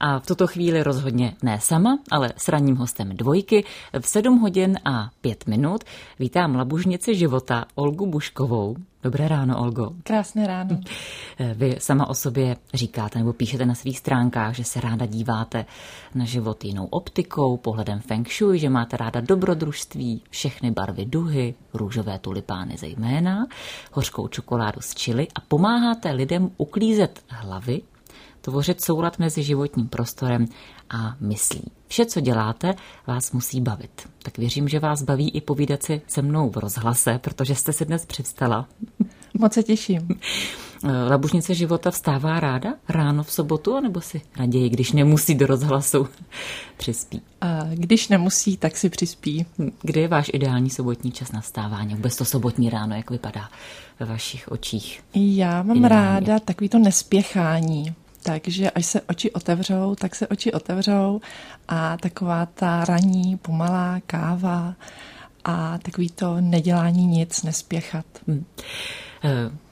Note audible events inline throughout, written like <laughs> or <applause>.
A v tuto chvíli rozhodně ne sama, ale s ranním hostem dvojky v 7 hodin a 5 minut vítám labužnici života Olgu Buškovou. Dobré ráno, Olgo. Krásné ráno. Vy sama o sobě říkáte nebo píšete na svých stránkách, že se ráda díváte na život jinou optikou, pohledem feng shui, že máte ráda dobrodružství, všechny barvy duhy, růžové tulipány zejména, hořkou čokoládu z čili a pomáháte lidem uklízet hlavy, tvořit soulad mezi životním prostorem a myslí. Vše, co děláte, vás musí bavit. Tak věřím, že vás baví i povídat si se mnou v rozhlase, protože jste se dnes předstala. <laughs> Moc se těším. Labužnice života vstává ráda ráno v sobotu, anebo si raději, když nemusí do rozhlasu, <laughs> přispí? A když nemusí, tak si přispí. Kdy je váš ideální sobotní čas na vstávání? Vůbec to sobotní ráno, jak vypadá ve vašich očích? Já mám ideálně. ráda takový to nespěchání takže až se oči otevřou, tak se oči otevřou a taková ta ranní, pomalá káva a takový to nedělání nic, nespěchat. Hmm.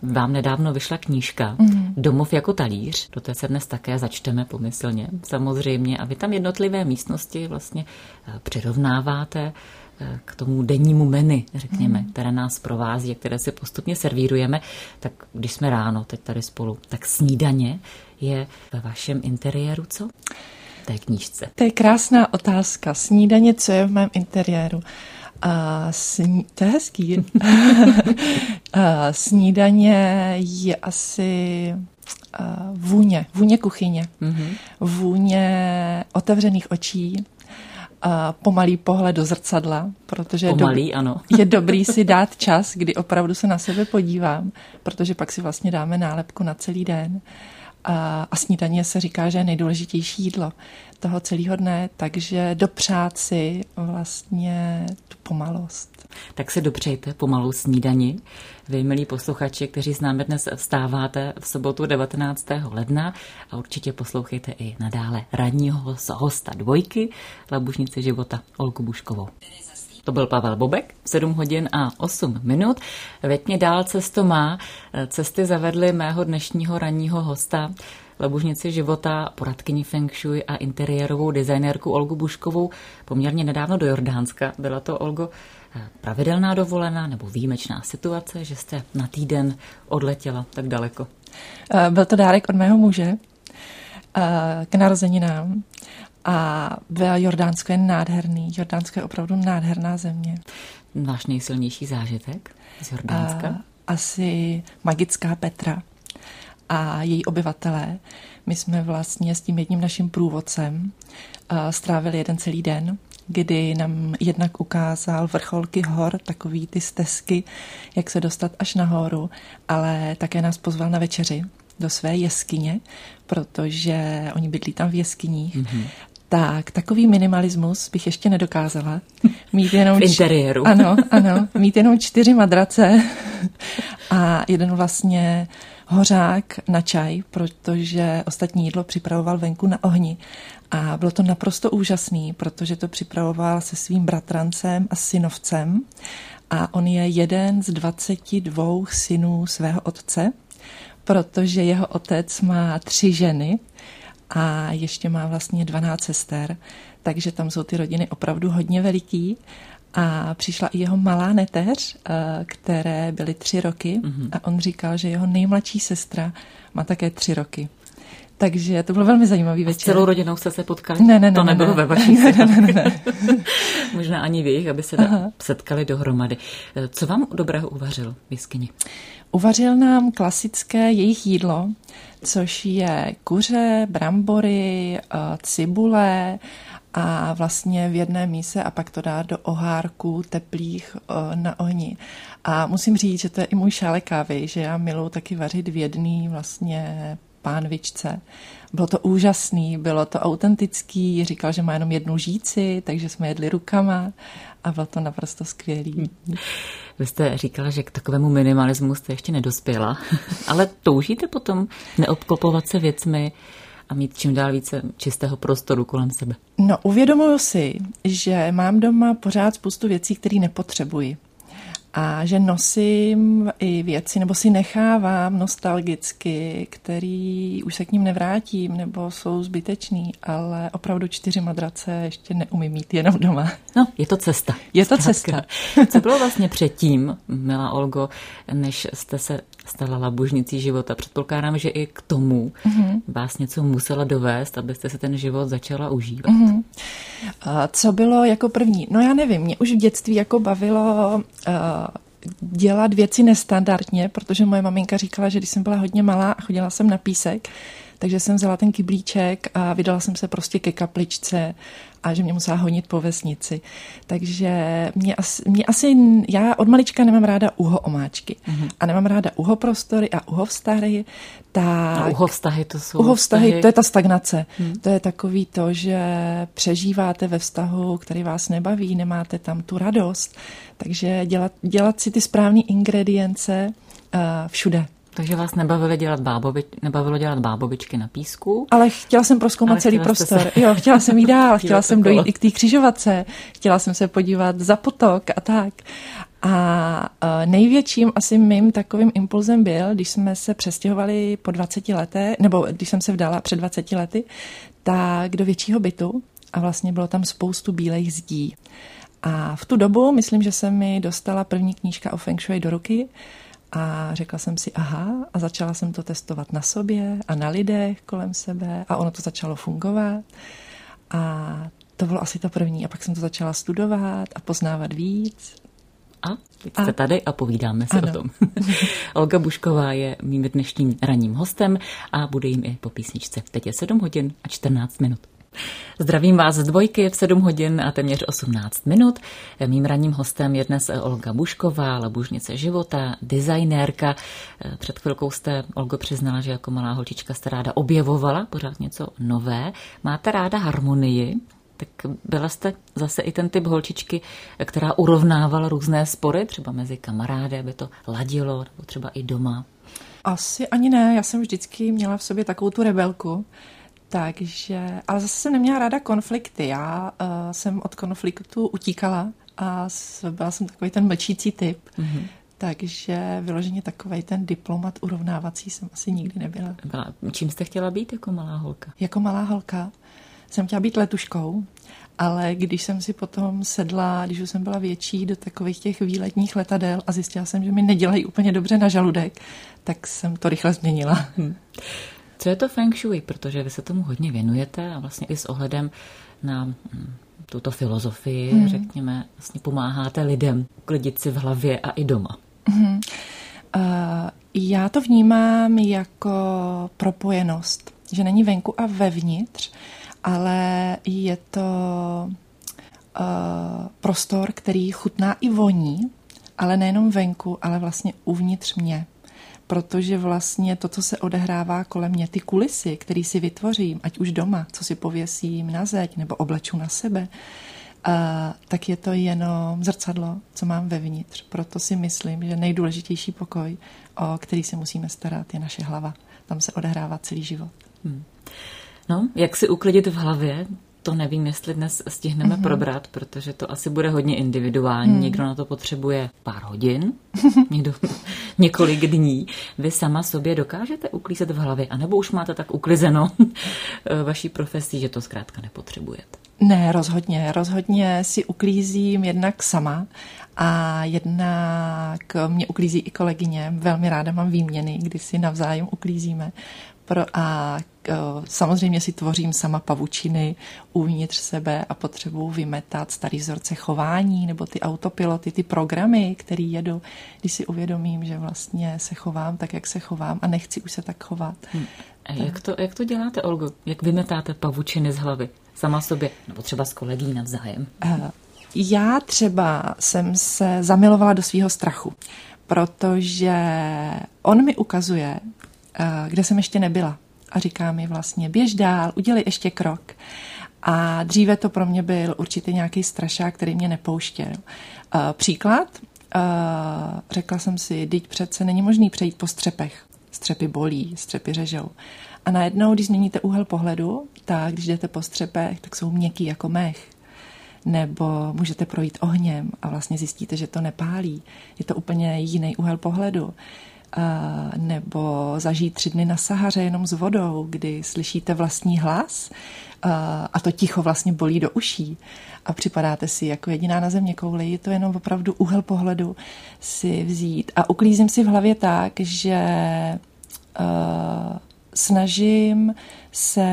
Vám nedávno vyšla knížka mm. Domov jako talíř, do té se dnes také začteme pomyslně, samozřejmě. A vy tam jednotlivé místnosti vlastně eh, přirovnáváte eh, k tomu dennímu menu, řekněme, mm. které nás provází a které si postupně servírujeme. Tak když jsme ráno teď tady spolu, tak snídaně je ve vašem interiéru co? té knížce? To je krásná otázka. Snídaně, co je v mém interiéru? A sní... To je hezký. <laughs> a snídaně je asi vůně, vůně kuchyně, mm-hmm. vůně otevřených očí, a pomalý pohled do zrcadla, protože pomalý, je, ano. <laughs> je dobrý si dát čas, kdy opravdu se na sebe podívám, protože pak si vlastně dáme nálepku na celý den. A, a snídaně se říká, že je nejdůležitější jídlo toho celého dne, takže dopřát si vlastně tu pomalost. Tak se dopřejte pomalou snídani. Vy, milí posluchači, kteří s námi dnes vstáváte v sobotu 19. ledna a určitě poslouchejte i nadále radního hosta dvojky, labušnice života Olku Buškovou. To byl Pavel Bobek, 7 hodin a 8 minut. Větně dál cesto má. Cesty zavedly mého dnešního ranního hosta, lebužnici života, poradkyni Feng Shui a interiérovou designérku Olgu Buškovou poměrně nedávno do Jordánska. Byla to, Olgo, pravidelná dovolená nebo výjimečná situace, že jste na týden odletěla tak daleko? Eh, byl to dárek od mého muže k narozeninám. A v Jordánsko je nádherný. Jordánsko je opravdu nádherná země. Váš nejsilnější zážitek z Jordánska? A, asi magická Petra a její obyvatelé. My jsme vlastně s tím jedním naším průvodcem strávili jeden celý den, kdy nám jednak ukázal vrcholky hor, takový ty stezky, jak se dostat až nahoru, ale také nás pozval na večeři do své jeskyně, protože oni bydlí tam v jeskyních. Mm-hmm. Tak, takový minimalismus bych ještě nedokázala. Mít <laughs> jenom... V interiéru. <laughs> Ano, ano. Mít jenom čtyři madrace <laughs> a jeden vlastně hořák na čaj, protože ostatní jídlo připravoval venku na ohni. A bylo to naprosto úžasný, protože to připravoval se svým bratrancem a synovcem. A on je jeden z 22 synů svého otce, protože jeho otec má tři ženy a ještě má vlastně 12 sester, takže tam jsou ty rodiny opravdu hodně veliký. A přišla i jeho malá neteř, eh, které byly tři roky mm-hmm. a on říkal, že jeho nejmladší sestra má také tři roky. Takže to bylo velmi zajímavý večer. A s celou rodinou jste se potkali? Ne, ne, ne. To nebylo ne, ve vašich <laughs> ne, ne, ne, ne. <laughs> Možná ani vy aby se Aha. setkali dohromady. Eh, co vám dobrého uvařil v jeskyni? Uvařil nám klasické jejich jídlo, což je kuře, brambory, eh, cibule a vlastně v jedné míse a pak to dá do ohárků teplých eh, na ohni. A musím říct, že to je i můj šálek kávy, že já miluji taky vařit v jedný vlastně pánvičce. Bylo to úžasný, bylo to autentický, říkal, že má jenom jednu žíci, takže jsme jedli rukama a bylo to naprosto skvělý. Vy jste říkala, že k takovému minimalismu jste ještě nedospěla, <laughs> ale toužíte potom neobklopovat se věcmi a mít čím dál více čistého prostoru kolem sebe? No, uvědomuju si, že mám doma pořád spoustu věcí, které nepotřebuji. A že nosím i věci, nebo si nechávám nostalgicky, který už se k ním nevrátím, nebo jsou zbytečný, ale opravdu čtyři madrace ještě neumím mít jenom doma. No, je to cesta. Je to cesta. <laughs> Co bylo vlastně předtím, milá Olgo, než jste se stala labužnicí života? Předpokládám, že i k tomu mm-hmm. vás něco musela dovést, abyste se ten život začala užívat. Mm-hmm. A co bylo jako první? No já nevím, mě už v dětství jako bavilo uh, dělat věci nestandardně, protože moje maminka říkala, že když jsem byla hodně malá a chodila jsem na písek, takže jsem vzala ten kyblíček a vydala jsem se prostě ke kapličce a že mě musela honit po vesnici. Takže mě asi, mě asi já od malička nemám ráda uho omáčky mm-hmm. a nemám ráda uho prostory a uho vztahy. Tak, a uho vztahy to jsou uho vztahy, vztahy, to je ta stagnace. Hmm. To je takový to, že přežíváte ve vztahu, který vás nebaví, nemáte tam tu radost. Takže dělat, dělat si ty správné ingredience uh, všude. Takže vás nebavilo dělat, bábovi, nebavilo dělat bábovičky na písku? Ale chtěla jsem proskoumat celý prostor. Se... Jo, chtěla jsem jít dál, chtěla jsem dojít i k té křižovatce, chtěla jsem se podívat za potok a tak. A největším asi mým takovým impulzem byl, když jsme se přestěhovali po 20 letech, nebo když jsem se vdala před 20 lety, tak do většího bytu a vlastně bylo tam spoustu bílých zdí. A v tu dobu, myslím, že se mi dostala první knížka o Feng Shui do ruky a řekla jsem si aha a začala jsem to testovat na sobě a na lidech kolem sebe a ono to začalo fungovat. A to bylo asi to první. A pak jsem to začala studovat a poznávat víc. A teď jste a, tady a povídáme si ano. o tom. <laughs> Olga Bušková je mým dnešním ranním hostem a bude jim i po písničce. Teď je 7 hodin a 14 minut. Zdravím vás z dvojky v 7 hodin a téměř 18 minut. Mým ranním hostem je dnes Olga Bušková, labužnice života, designérka. Před chvilkou jste, Olgo, přiznala, že jako malá holčička jste ráda objevovala pořád něco nové. Máte ráda harmonii, tak byla jste zase i ten typ holčičky, která urovnávala různé spory, třeba mezi kamarády, aby to ladilo, nebo třeba i doma? Asi ani ne, já jsem vždycky měla v sobě takovou tu rebelku, takže, ale zase jsem neměla ráda konflikty. Já uh, jsem od konfliktu utíkala a byla jsem takový ten mlčící typ. Mm-hmm. Takže vyloženě takový ten diplomat urovnávací jsem asi nikdy nebyla. Byla. Čím jste chtěla být jako malá holka? Jako malá holka jsem chtěla být letuškou, ale když jsem si potom sedla, když už jsem byla větší, do takových těch výletních letadel a zjistila jsem, že mi nedělají úplně dobře na žaludek, tak jsem to rychle změnila. Hmm. Co je to feng shui? Protože vy se tomu hodně věnujete a vlastně i s ohledem na hm, tuto filozofii, hmm. řekněme, vlastně pomáháte lidem uklidit si v hlavě a i doma. Hmm. Uh, já to vnímám jako propojenost, že není venku a vevnitř, ale je to uh, prostor, který chutná i voní, ale nejenom venku, ale vlastně uvnitř mě protože vlastně to, co se odehrává kolem mě, ty kulisy, které si vytvořím, ať už doma, co si pověsím na zeď nebo obleču na sebe, a, tak je to jenom zrcadlo, co mám vevnitř. Proto si myslím, že nejdůležitější pokoj, o který se musíme starat, je naše hlava. Tam se odehrává celý život. Hmm. No, jak si uklidit v hlavě, to nevím, jestli dnes stihneme mm-hmm. probrat, protože to asi bude hodně individuální. Mm. Někdo na to potřebuje pár hodin, <laughs> někdo <laughs> několik dní. Vy sama sobě dokážete uklízet v hlavě, anebo už máte tak uklizeno <laughs> vaší profesí, že to zkrátka nepotřebujete? Ne, rozhodně. Rozhodně si uklízím jednak sama a jednak mě uklízí i kolegyně. Velmi ráda mám výměny, kdy si navzájem uklízíme. Pro, a samozřejmě si tvořím sama pavučiny uvnitř sebe a potřebuji vymetat starý vzorce chování nebo ty autopiloty, ty programy, které jedu, když si uvědomím, že vlastně se chovám tak, jak se chovám a nechci už se tak chovat. Hmm. A jak to, jak to děláte, Olgo? Jak vymetáte pavučiny z hlavy? Sama sobě, nebo třeba s kolegí navzájem? Já třeba jsem se zamilovala do svého strachu, protože on mi ukazuje, kde jsem ještě nebyla a říká mi vlastně běž dál, udělej ještě krok. A dříve to pro mě byl určitě nějaký strašák, který mě nepouštěl. Příklad, řekla jsem si, teď přece není možný přejít po střepech. Střepy bolí, střepy řežou. A najednou, když změníte úhel pohledu, tak když jdete po střepech, tak jsou měkký jako mech. nebo můžete projít ohněm a vlastně zjistíte, že to nepálí. Je to úplně jiný úhel pohledu. Nebo zažít tři dny na Sahaře jenom s vodou, kdy slyšíte vlastní hlas a to ticho vlastně bolí do uší a připadáte si jako jediná na země kouli. Je to jenom opravdu úhel pohledu si vzít. A uklízím si v hlavě tak, že uh, snažím se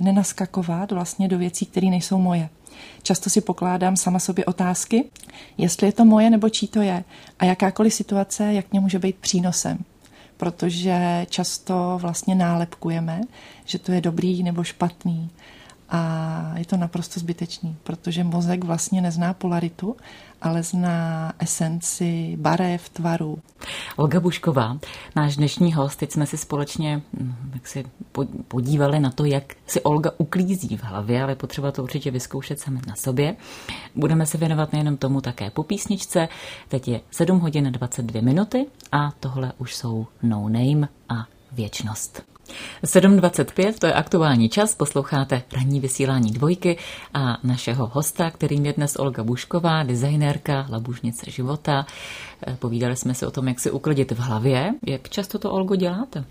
nenaskakovat vlastně do věcí, které nejsou moje. Často si pokládám sama sobě otázky, jestli je to moje nebo čí to je a jakákoliv situace, jak mě může být přínosem. Protože často vlastně nálepkujeme, že to je dobrý nebo špatný. A je to naprosto zbytečný, protože mozek vlastně nezná polaritu, ale zná esenci barev, tvaru. Olga Bušková, náš dnešní host, teď jsme si společně hm, jak si podívali na to, jak si Olga uklízí v hlavě, ale potřeba to určitě vyzkoušet sami na sobě. Budeme se věnovat nejenom tomu také po písničce. Teď je 7 hodin 22 minuty a tohle už jsou No Name a Věčnost. 7.25, to je aktuální čas, posloucháte ranní vysílání dvojky a našeho hosta, kterým je dnes Olga Bušková, designérka, labužnice života. Eh, povídali jsme si o tom, jak si uklidit v hlavě. Jak často to, Olgo, děláte?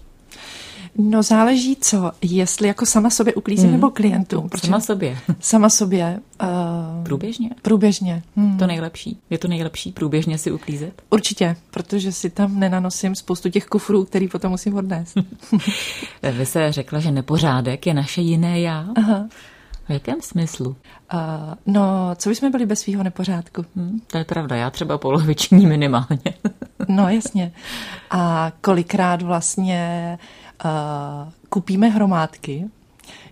No záleží co, jestli jako sama sobě uklízím hmm. nebo klientům. Sama sobě. Sama sobě. Uh, průběžně? Průběžně. Hmm. To nejlepší. Je to nejlepší průběžně si uklízet? Určitě, protože si tam nenanosím spoustu těch kufrů, který potom musím odnést. <laughs> Vy se řekla, že nepořádek je naše jiné já. Aha. V jakém smyslu? Uh, no, co bychom byli bez svého nepořádku? Hmm, to je pravda, já třeba poloviční minimálně. no, jasně. A kolikrát vlastně uh, kupíme hromádky.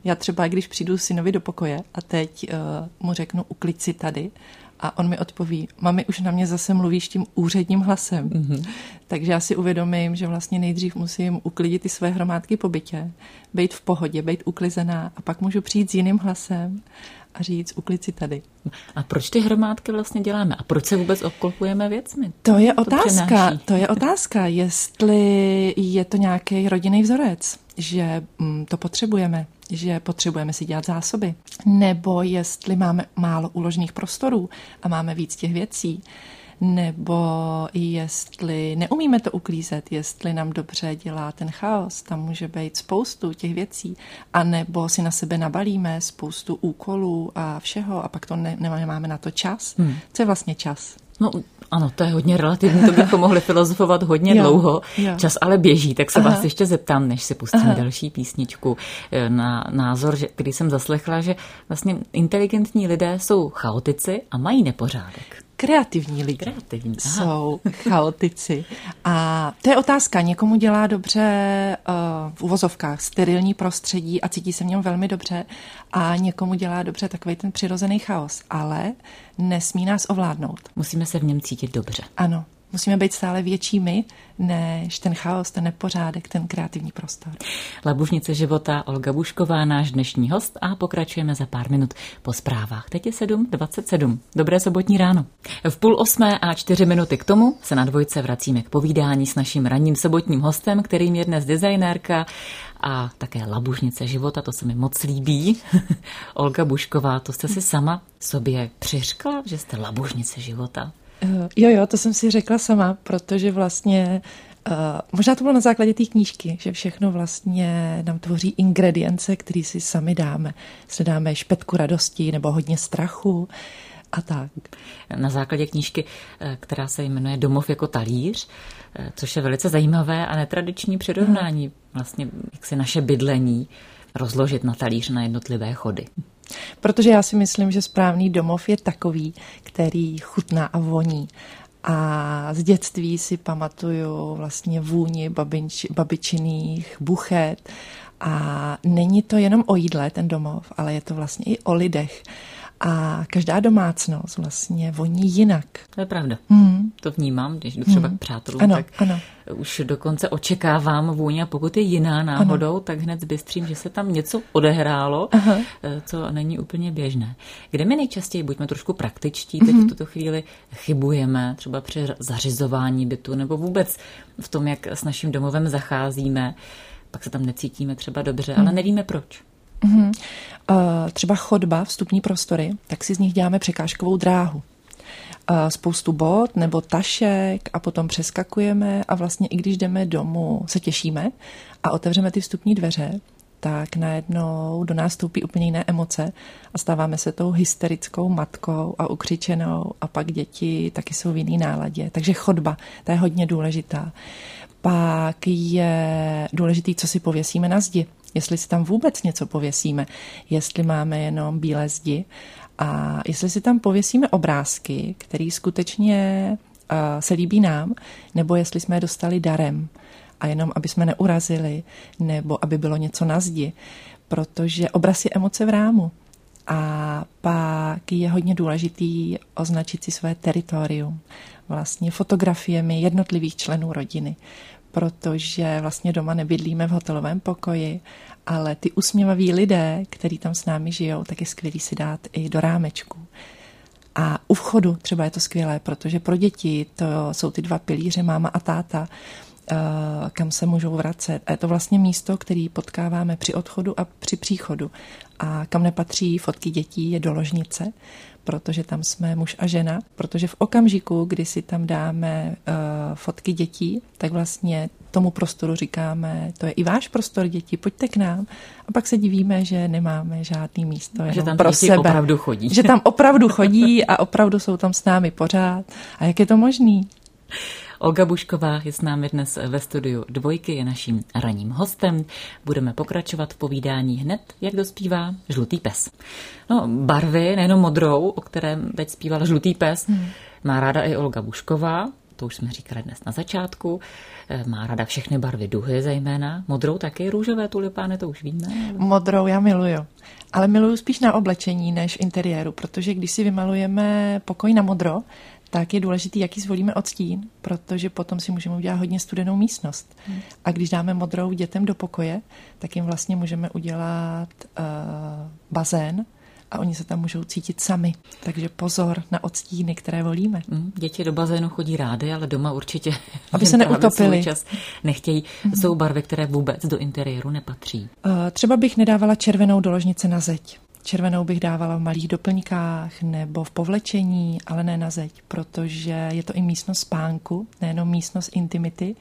Já třeba, když přijdu synovi do pokoje a teď uh, mu řeknu, uklid si tady, a on mi odpoví, mami, už na mě zase mluvíš tím úředním hlasem. Mm-hmm. Takže já si uvědomím, že vlastně nejdřív musím uklidit ty své hromádky po bytě, být v pohodě, být uklizená a pak můžu přijít s jiným hlasem a říct, uklid si tady. A proč ty hromádky vlastně děláme? A proč se vůbec obklopujeme věcmi? To je to otázka. To je otázka, jestli je to nějaký rodinný vzorec, že mm, to potřebujeme, že potřebujeme si dělat zásoby, nebo jestli máme málo uložených prostorů a máme víc těch věcí nebo jestli neumíme to uklízet, jestli nám dobře dělá ten chaos, tam může být spoustu těch věcí, a nebo si na sebe nabalíme spoustu úkolů a všeho a pak to ne, nemáme na to čas. Hmm. Co je vlastně čas? No, ano, to je hodně relativní, to bychom mohli filozofovat hodně <laughs> jo, dlouho. Jo. Čas ale běží, tak se Aha. vás ještě zeptám, než si pustíme Aha. další písničku, eh, na názor, který jsem zaslechla, že vlastně inteligentní lidé jsou chaotici a mají nepořádek kreativní lidi kreativní, jsou chaotici. A to je otázka. Někomu dělá dobře uh, v uvozovkách sterilní prostředí a cítí se v něm velmi dobře a někomu dělá dobře takový ten přirozený chaos, ale nesmí nás ovládnout. Musíme se v něm cítit dobře. Ano. Musíme být stále většími než ten chaos, ten nepořádek, ten kreativní prostor. Labužnice života Olga Bušková, náš dnešní host a pokračujeme za pár minut po zprávách. Teď je 7.27. Dobré sobotní ráno. V půl osmé a čtyři minuty k tomu se na dvojce vracíme k povídání s naším ranním sobotním hostem, kterým je dnes designérka a také labužnice života, to se mi moc líbí. <laughs> Olga Bušková, to jste si sama sobě přiřkla, že jste labužnice života? Jo, jo, to jsem si řekla sama, protože vlastně Uh, možná to bylo na základě té knížky, že všechno vlastně nám tvoří ingredience, které si sami dáme. Si dáme špetku radosti nebo hodně strachu a tak. Na základě knížky, eh, která se jmenuje Domov jako talíř, což je velice zajímavé a netradiční přirovnání, vlastně jak si naše bydlení rozložit na talíř na jednotlivé chody. Protože já si myslím, že správný domov je takový, který chutná a voní. A z dětství si pamatuju vlastně vůni babinč, babičiných buchet. A není to jenom o jídle, ten domov, ale je to vlastně i o lidech. A každá domácnost vlastně voní jinak. To je pravda. Hmm. To vnímám, když jdu třeba hmm. k přátelům, ano, tak ano. už dokonce očekávám vůně a pokud je jiná náhodou, ano. tak hned zbystřím, že se tam něco odehrálo, Aha. Eh, co není úplně běžné. Kde my nejčastěji, buďme trošku praktičtí, teď hmm. v tuto chvíli chybujeme, třeba při zařizování bytu nebo vůbec v tom, jak s naším domovem zacházíme, pak se tam necítíme třeba dobře, hmm. ale nevíme proč. Mm-hmm. Třeba chodba, vstupní prostory, tak si z nich děláme překážkovou dráhu spoustu bod nebo tašek a potom přeskakujeme a vlastně i když jdeme domů, se těšíme a otevřeme ty vstupní dveře, tak najednou do nás stoupí úplně jiné emoce a stáváme se tou hysterickou matkou a ukřičenou a pak děti taky jsou v jiný náladě. Takže chodba, ta je hodně důležitá. Pak je důležitý, co si pověsíme na zdi. Jestli si tam vůbec něco pověsíme, jestli máme jenom bílé zdi a jestli si tam pověsíme obrázky, které skutečně uh, se líbí nám, nebo jestli jsme je dostali darem a jenom, aby jsme neurazili, nebo aby bylo něco na zdi, protože obraz je emoce v rámu. A pak je hodně důležitý označit si své teritorium vlastně fotografiemi jednotlivých členů rodiny, protože vlastně doma nebydlíme v hotelovém pokoji, ale ty usměvaví lidé, kteří tam s námi žijou, tak je skvělý si dát i do rámečku. A u vchodu třeba je to skvělé, protože pro děti to jsou ty dva pilíře, máma a táta, kam se můžou vracet. A je to vlastně místo, který potkáváme při odchodu a při příchodu. A kam nepatří fotky dětí, je do ložnice protože tam jsme muž a žena, protože v okamžiku, kdy si tam dáme uh, fotky dětí, tak vlastně tomu prostoru říkáme, to je i váš prostor děti, pojďte k nám. A pak se divíme, že nemáme žádný místo že tam pro sebe. opravdu chodí. Že tam opravdu chodí a opravdu jsou tam s námi pořád. A jak je to možný? Olga Bušková je s námi dnes ve studiu Dvojky, je naším ranním hostem. Budeme pokračovat v povídání hned, jak dospívá Žlutý pes. No, barvy, nejenom modrou, o kterém teď zpíval Žlutý pes, hmm. má ráda i Olga Bušková, to už jsme říkali dnes na začátku. Eh, má ráda všechny barvy duhy zejména. Modrou taky, růžové tulipány, to už víme. Modrou já miluju. Ale miluju spíš na oblečení než interiéru, protože když si vymalujeme pokoj na modro, tak je důležitý, jaký zvolíme odstín, protože potom si můžeme udělat hodně studenou místnost. Hmm. A když dáme modrou dětem do pokoje, tak jim vlastně můžeme udělat uh, bazén, a oni se tam můžou cítit sami. Takže pozor na odstíny, které volíme. Hmm, děti do bazénu chodí rády, ale doma určitě aby se <laughs> neutopili. Čas nechtějí. Hmm. Jsou barvy, které vůbec do interiéru nepatří. Uh, třeba bych nedávala červenou do ložnice na zeď. Červenou bych dávala v malých doplňkách nebo v povlečení, ale ne na zeď, protože je to i místnost spánku, nejenom místnost intimity,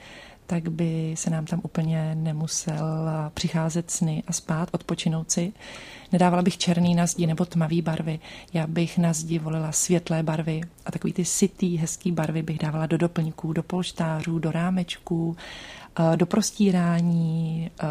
tak by se nám tam úplně nemusel přicházet sny a spát, odpočinout si. Nedávala bych černý na zdi nebo tmavý barvy. Já bych na zdi volila světlé barvy a takový ty sytý, hezký barvy bych dávala do doplňků, do polštářů, do rámečků, eh, do prostírání, eh,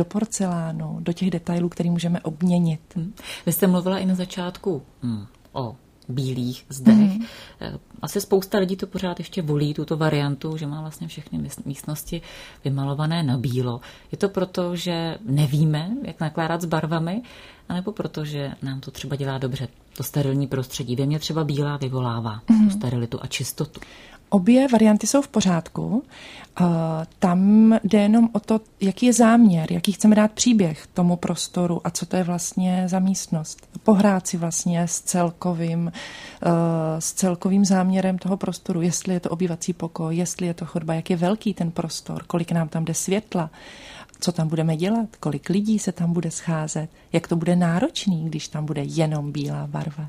do porcelánu, do těch detailů, které můžeme obměnit. Hmm. Vy jste mluvila i na začátku hmm, o bílých zdech. Mm-hmm. Asi spousta lidí to pořád ještě volí, tuto variantu, že má vlastně všechny místnosti vymalované na bílo. Je to proto, že nevíme, jak nakládat s barvami, anebo proto, že nám to třeba dělá dobře, to sterilní prostředí. Ve mně třeba bílá vyvolává mm-hmm. tu sterilitu a čistotu. Obě varianty jsou v pořádku. Tam jde jenom o to, jaký je záměr, jaký chceme dát příběh tomu prostoru a co to je vlastně za místnost. Pohrát si vlastně s celkovým, s celkovým záměrem toho prostoru, jestli je to obývací pokoj, jestli je to chodba, jak je velký ten prostor, kolik nám tam jde světla co tam budeme dělat, kolik lidí se tam bude scházet, jak to bude náročný, když tam bude jenom bílá barva.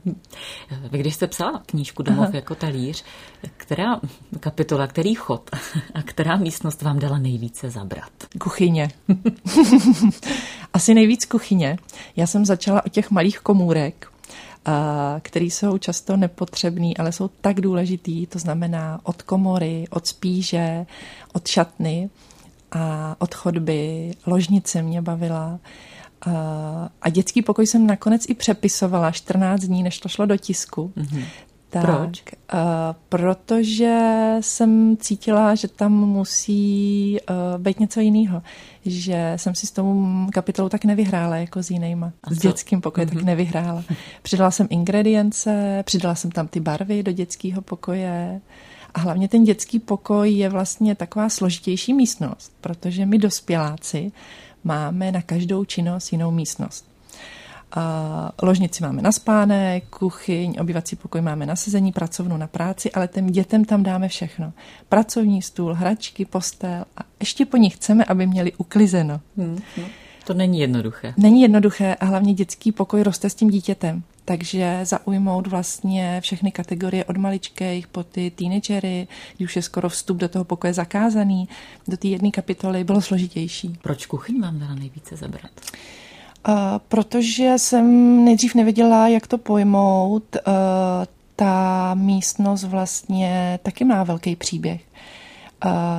Vy když jste psala knížku Domov Aha. jako talíř, která kapitola, který chod <laughs> a která místnost vám dala nejvíce zabrat? Kuchyně. <laughs> Asi nejvíc kuchyně. Já jsem začala od těch malých komůrek, které jsou často nepotřebný, ale jsou tak důležitý, to znamená od komory, od spíže, od šatny a od chodby, ložnice mě bavila. A dětský pokoj jsem nakonec i přepisovala 14 dní, než to šlo do tisku. Mm-hmm. Tak, Proč? Uh, protože jsem cítila, že tam musí uh, být něco jiného. Že jsem si s tou kapitolou tak nevyhrála jako s jinýma. A s dětským pokojem mm-hmm. tak mhm. nevyhrála. Přidala jsem ingredience, přidala jsem tam ty barvy do dětského pokoje. A hlavně ten dětský pokoj je vlastně taková složitější místnost, protože my dospěláci máme na každou činnost jinou místnost. A ložnici máme na spánek, kuchyň, obyvací pokoj máme na sezení, pracovnu na práci, ale těm dětem tam dáme všechno. Pracovní stůl, hračky, postel a ještě po nich chceme, aby měli uklizeno. Hmm. To není jednoduché. Není jednoduché a hlavně dětský pokoj roste s tím dítětem. Takže zaujmout vlastně všechny kategorie od maličkých po ty teenagery, kdy už je skoro vstup do toho pokoje zakázaný, do té jedné kapitoly bylo složitější. Proč kuchyň vám dala nejvíce zabrat? Uh, protože jsem nejdřív nevěděla, jak to pojmout. Uh, ta místnost vlastně taky má velký příběh.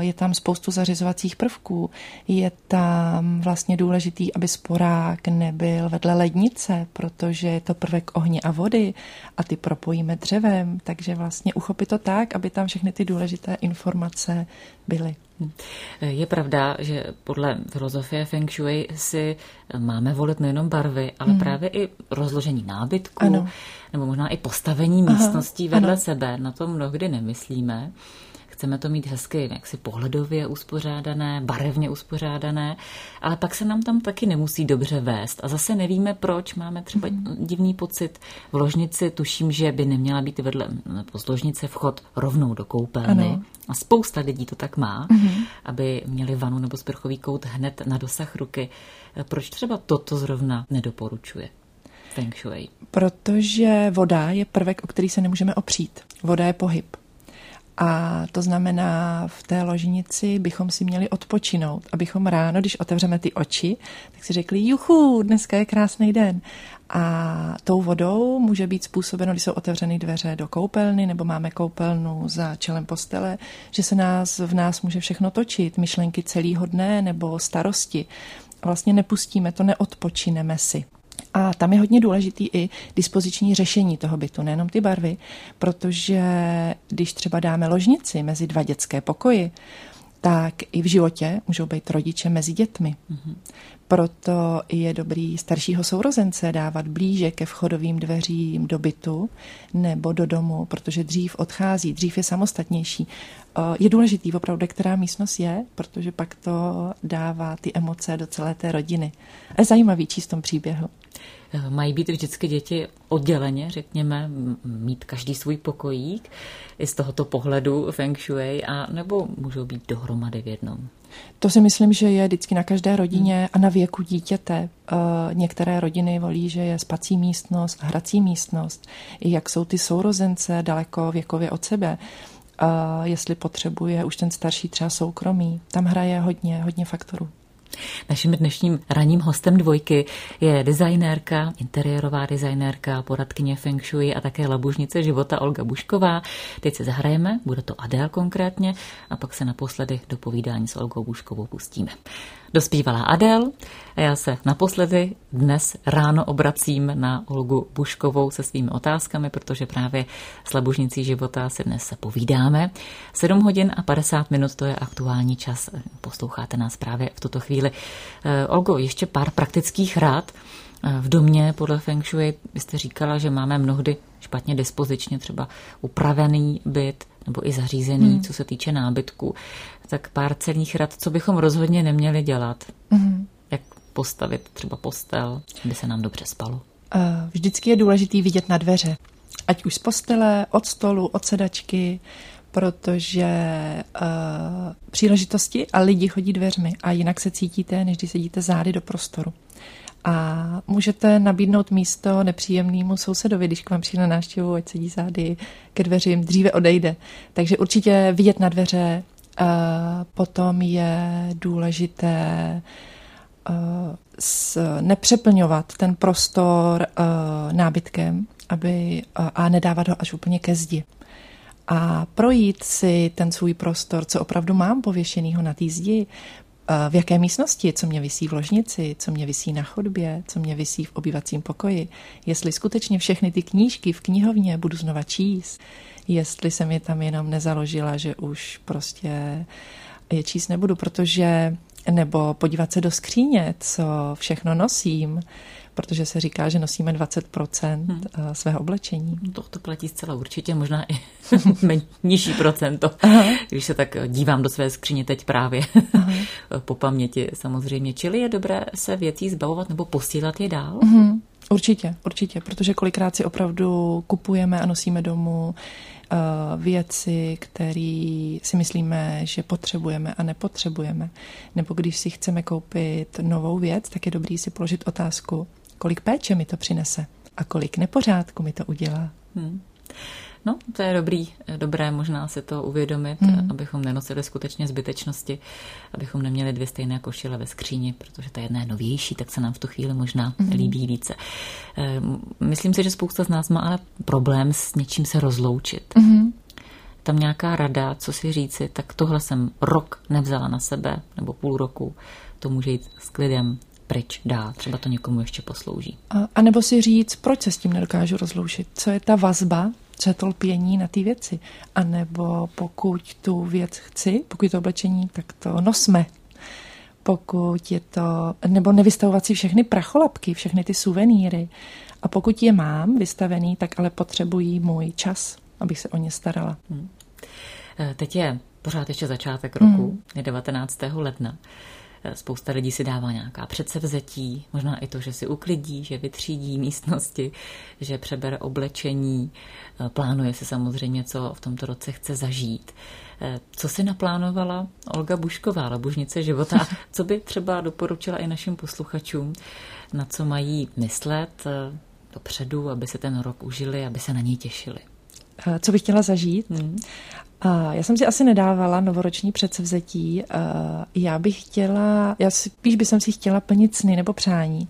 Je tam spoustu zařizovacích prvků. Je tam vlastně důležitý, aby sporák nebyl vedle lednice, protože je to prvek ohně a vody a ty propojíme dřevem, takže vlastně uchopit to tak, aby tam všechny ty důležité informace byly. Je pravda, že podle filozofie Feng Shui si máme volit nejenom barvy, ale hmm. právě i rozložení nábytku, ano. nebo možná i postavení místností Aha, vedle ano. sebe. Na to mnohdy nemyslíme. Chceme to mít hezky jaksi pohledově uspořádané, barevně uspořádané, ale pak se nám tam taky nemusí dobře vést. A zase nevíme, proč máme třeba mm. divný pocit v ložnici. Tuším, že by neměla být vedle z ložnice vchod rovnou do koupelny. Ano. A spousta lidí to tak má, mm-hmm. aby měli vanu nebo sprchový kout hned na dosah ruky. Proč třeba toto zrovna nedoporučuje? Feng Shui. Protože voda je prvek, o který se nemůžeme opřít. Voda je pohyb. A to znamená, v té ložnici bychom si měli odpočinout, abychom ráno, když otevřeme ty oči, tak si řekli, juchu, dneska je krásný den. A tou vodou může být způsobeno, když jsou otevřeny dveře do koupelny, nebo máme koupelnu za čelem postele, že se nás v nás může všechno točit, myšlenky celého dne nebo starosti. Vlastně nepustíme to, neodpočineme si. A tam je hodně důležitý i dispoziční řešení toho bytu, nejenom ty barvy, protože když třeba dáme ložnici mezi dva dětské pokoji, tak i v životě můžou být rodiče mezi dětmi. Mm-hmm. Proto je dobrý staršího sourozence dávat blíže ke vchodovým dveřím do bytu nebo do domu, protože dřív odchází, dřív je samostatnější. Je důležitý opravdu, která místnost je, protože pak to dává ty emoce do celé té rodiny. A je zajímavý číst tom příběhu. Eh, mají být vždycky děti odděleně, řekněme, mít každý svůj pokojík i z tohoto pohledu feng shui, a nebo můžou být dohromady v jednom? To si myslím, že je vždycky na každé rodině hmm. a na věku dítěte. Eh, některé rodiny volí, že je spací místnost, hrací místnost, i jak jsou ty sourozence daleko věkově od sebe. Uh, jestli potřebuje už ten starší třeba soukromí. Tam hraje hodně, hodně faktorů. Naším dnešním ranním hostem dvojky je designérka, interiérová designérka, poradkyně Feng Shui a také labužnice života Olga Bušková. Teď se zahrajeme, bude to Adel konkrétně, a pak se naposledy do povídání s Olgou Buškovou pustíme. Dospívala Adel a já se naposledy dnes ráno obracím na Olgu Buškovou se svými otázkami, protože právě s labužnicí života se dnes se povídáme. 7 hodin a 50 minut to je aktuální čas. Posloucháte nás právě v tuto chvíli. Eh, Olgo, ještě pár praktických rád. Eh, v domě podle Feng Shui byste říkala, že máme mnohdy špatně dispozičně třeba upravený byt, nebo i zařízený, hmm. co se týče nábytku, tak pár celých rad, co bychom rozhodně neměli dělat. Hmm. Jak postavit třeba postel, aby se nám dobře spalo. Vždycky je důležitý vidět na dveře. Ať už z postele, od stolu, od sedačky, protože uh, příležitosti a lidi chodí dveřmi a jinak se cítíte, než když sedíte zády do prostoru a můžete nabídnout místo nepříjemnému sousedovi, když k vám přijde na návštěvu, ať sedí zády ke dveřím, dříve odejde. Takže určitě vidět na dveře, potom je důležité nepřeplňovat ten prostor nábytkem aby, a nedávat ho až úplně ke zdi. A projít si ten svůj prostor, co opravdu mám pověšenýho na té zdi, v jaké místnosti, co mě vysí v ložnici, co mě vysí na chodbě, co mě vysí v obyvacím pokoji, jestli skutečně všechny ty knížky v knihovně budu znova číst, jestli jsem je tam jenom nezaložila, že už prostě je číst nebudu, protože nebo podívat se do skříně, co všechno nosím, protože se říká, že nosíme 20% hmm. Eh, svého oblečení. To, to platí zcela určitě, možná i <laughs> nižší procento, Aha. když se tak dívám do své skříně teď právě <laughs> po paměti samozřejmě. Čili je dobré se věcí zbavovat nebo posílat je dál? Hmm. Určitě, určitě, protože kolikrát si opravdu kupujeme a nosíme domů uh, věci, které si myslíme, že potřebujeme a nepotřebujeme. Nebo když si chceme koupit novou věc, tak je dobrý si položit otázku, kolik péče mi to přinese a kolik nepořádku mi to udělá. Hmm. No, to je dobrý, dobré možná si to uvědomit, mm. abychom nenosili skutečně zbytečnosti, abychom neměli dvě stejné košile ve skříni, protože ta jedna je novější, tak se nám v tu chvíli možná mm. líbí více. Ehm, myslím si, že spousta z nás má ale problém s něčím se rozloučit. Mm. Tam nějaká rada, co si říci, tak tohle jsem rok nevzala na sebe, nebo půl roku, to může jít s klidem, pryč dál. Třeba to někomu ještě poslouží. A, a nebo si říct, proč se s tím nedokážu rozloučit? Co je ta vazba, co je to lpění na ty věci? A nebo pokud tu věc chci, pokud je to oblečení, tak to nosme. Pokud je to, nebo nevystavovat si všechny pracholapky, všechny ty suvenýry. A pokud je mám vystavený, tak ale potřebují můj čas, abych se o ně starala. Hmm. Teď je pořád ještě začátek roku, hmm. je 19. ledna. Spousta lidí si dává nějaká předsevzetí, možná i to, že si uklidí, že vytřídí místnosti, že přebere oblečení, eh, plánuje si samozřejmě, co v tomto roce chce zažít. Eh, co si naplánovala Olga Bušková, labužnice života? A <laughs> co by třeba doporučila i našim posluchačům, na co mají myslet eh, dopředu, aby se ten rok užili, aby se na něj těšili? Co bych chtěla zažít? Hmm. Já jsem si asi nedávala novoroční předsevzetí. Já bych chtěla, já spíš bych si chtěla plnit sny nebo přání.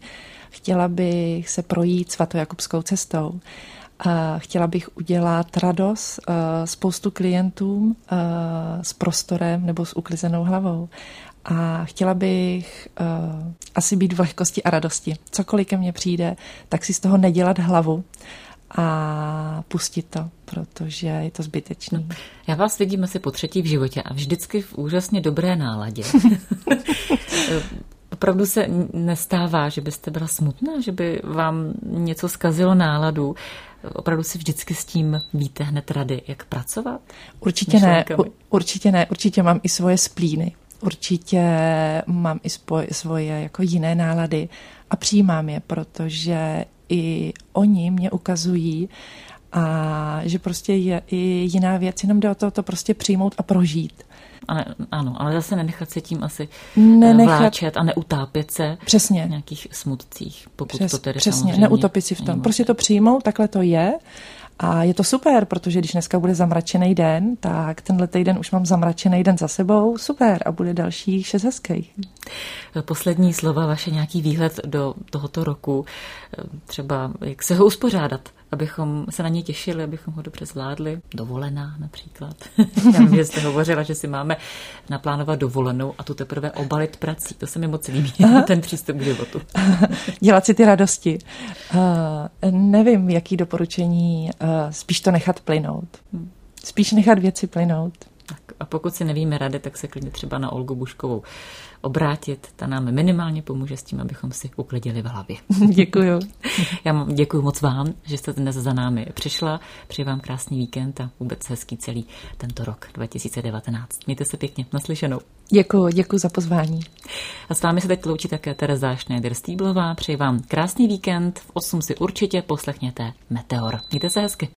Chtěla bych se projít svatojakubskou cestou. Chtěla bych udělat radost spoustu klientům s prostorem nebo s uklizenou hlavou. A chtěla bych asi být v lehkosti a radosti. Cokoliv ke mně přijde, tak si z toho nedělat hlavu, a pustit to, protože je to zbytečný. Já vás vidím asi po třetí v životě a vždycky v úžasně dobré náladě. <laughs> Opravdu se nestává, že byste byla smutná, že by vám něco zkazilo náladu. Opravdu si vždycky s tím víte hned rady, jak pracovat? Určitě ne, určitě ne, určitě mám i svoje splíny. Určitě mám i svoje jako jiné nálady a přijímám je, protože i oni mě ukazují, a že prostě je i jiná věc, jenom jde o to, to prostě přijmout a prožít. Ale, ano, ale zase nenechat se tím asi eh, nenechat, vláčet a neutápět se přesně. v nějakých smutcích, pokud Přes, to tedy Přesně, neutopit si v tom. Prostě to přijmout, takhle to je a je to super, protože když dneska bude zamračený den, tak tenhle týden už mám zamračený den za sebou, super, a bude další šest hezkých. Poslední slova, vaše nějaký výhled do tohoto roku, třeba jak se ho uspořádat, abychom se na ně těšili, abychom ho dobře zvládli. Dovolená například. <laughs> Já vím, že jste hovořila, že si máme naplánovat dovolenou a tu teprve obalit prací. To se mi moc líbí, Aha. <laughs> ten přístup k životu. <laughs> Dělat si ty radosti. Uh, nevím, jaký doporučení, uh, spíš to nechat plynout. Hmm. Spíš nechat věci plynout. Tak a pokud si nevíme rady, tak se klidně třeba na Olgu Buškovou obrátit. Ta nám minimálně pomůže s tím, abychom si uklidili v hlavě. <laughs> Děkuju. Já děkuji moc vám, že jste dnes za námi přišla. Přeji vám krásný víkend a vůbec hezký celý tento rok 2019. Mějte se pěkně naslyšenou. Děkuji, děkuji za pozvání. A s vámi se teď loučí také Tereza Schneider-Stýblová. Přeji vám krásný víkend. V 8 si určitě poslechněte Meteor. Mějte se hezky.